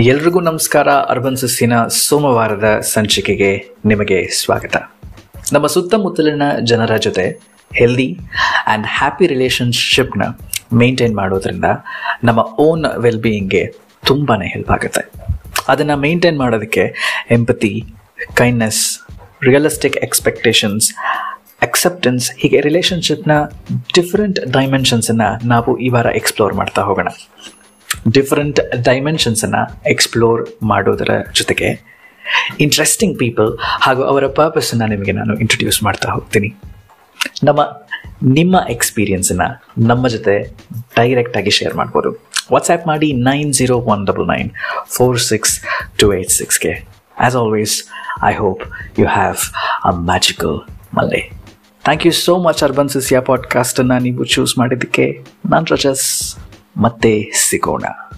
ಎಲ್ರಿಗೂ ನಮಸ್ಕಾರ. ಅರ್ಬನ್ ಸುಸ್ಸಿನ ಸೋಮವಾರದ ಸಂಚಿಕೆಗೆ ನಿಮಗೆ ಸ್ವಾಗತ. ನಮ್ಮ ಸುತ್ತಮುತ್ತಲಿನ ಜನರ ಜೊತೆ ಹೆಲ್ದಿ ಆ್ಯಂಡ್ ಹ್ಯಾಪಿ ರಿಲೇಷನ್ಶಿಪ್ನ ಮೇಂಟೈನ್ ಮಾಡೋದ್ರಿಂದ ನಮ್ಮ ಓನ್ ವೆಲ್ ಬೀಯಿಂಗ್ಗೆ ತುಂಬಾ ಹೆಲ್ಪ್ ಆಗುತ್ತೆ. ಅದನ್ನು ಮೇಂಟೈನ್ ಮಾಡೋದಕ್ಕೆ empathy kindness realistic expectations acceptance ಹೀಗೆ ರಿಲೇಷನ್ಶಿಪ್ನ ಡಿಫ್ರೆಂಟ್ ಡೈಮೆನ್ಷನ್ಸನ್ನು ನಾವು ಈ ವಾರ ಎಕ್ಸ್ಪ್ಲೋರ್ ಮಾಡ್ತಾ ಹೋಗೋಣ. ಡಿಫ್ರೆಂಟ್ ಡೈಮೆನ್ಷನ್ಸನ್ನು ಎಕ್ಸ್ಪ್ಲೋರ್ ಮಾಡೋದರ ಜೊತೆಗೆ ಇಂಟ್ರೆಸ್ಟಿಂಗ್ ಪೀಪಲ್ ಹಾಗೂ ಅವರ ಪರ್ಪಸನ್ನು ನಿಮಗೆ ನಾನು ಇಂಟ್ರೊಡ್ಯೂಸ್ ಮಾಡ್ತಾ ಹೋಗ್ತೀನಿ. ನಮ್ಮ, ನಿಮ್ಮ ಎಕ್ಸ್ಪೀರಿಯನ್ಸನ್ನು ನಮ್ಮ ಜೊತೆ ಡೈರೆಕ್ಟಾಗಿ ಶೇರ್ ಮಾಡ್ಬೋದು. ವಾಟ್ಸ್ಆ್ಯಪ್ ಮಾಡಿ nine zero one double nine four six two eight ಸಿಕ್ಸ್ಗೆ as always I hope you have a magical ಮಲ್ಲೆ thank you so much urban ಸಿಸಿಯಾ ಪಾಡ್ಕಾಸ್ಟನ್ನು ನೀವು ಚೂಸ್ ಮಾಡಿದ್ದಕ್ಕೆ. ನಾನು ರಜಸ್. मत्ते सिकोना